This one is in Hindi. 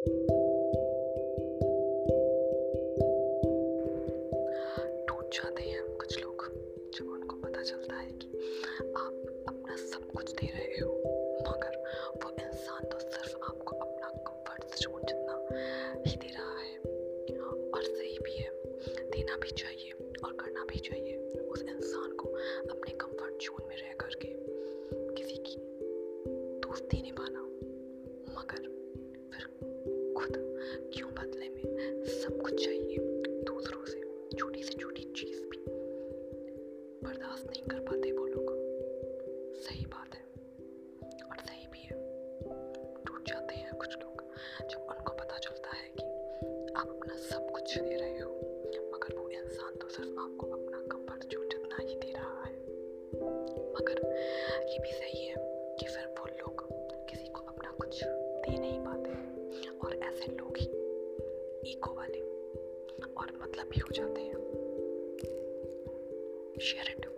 टूट जाते हैं कुछ लोग, जब उनको पता चलता है कि आप अपना सब कुछ दे रहे हो, मगर वो इंसान तो सिर्फ़ आपको अपना कंफर्ट जोन जितना ही दे रहा है। और सही भी है, देना भी चाहिए और करना भी चाहिए उस इंसान को अपने कंफर्ट जोन में रह करके, किसी की दोस्ती निभाना। मगर बर्दाश्त नहीं कर पाते वो लोग। सही बात है। और सही भी है। टूट जाते हैं कुछ लोग। जब उनको पता चलता है कि आप अपना सब कुछ दे रहे हो, मगर वो इंसान तो सिर्फ़ आपको अपना कंफर्ट जोन जितना ही दे रहा है। मगर ये भी सही है कि फिर वो लोग किसी को अपना कुछ दे नहीं पाते। और ऐसे लोग ही ईगो वाले और मतलब भी हो जाते हैं। share it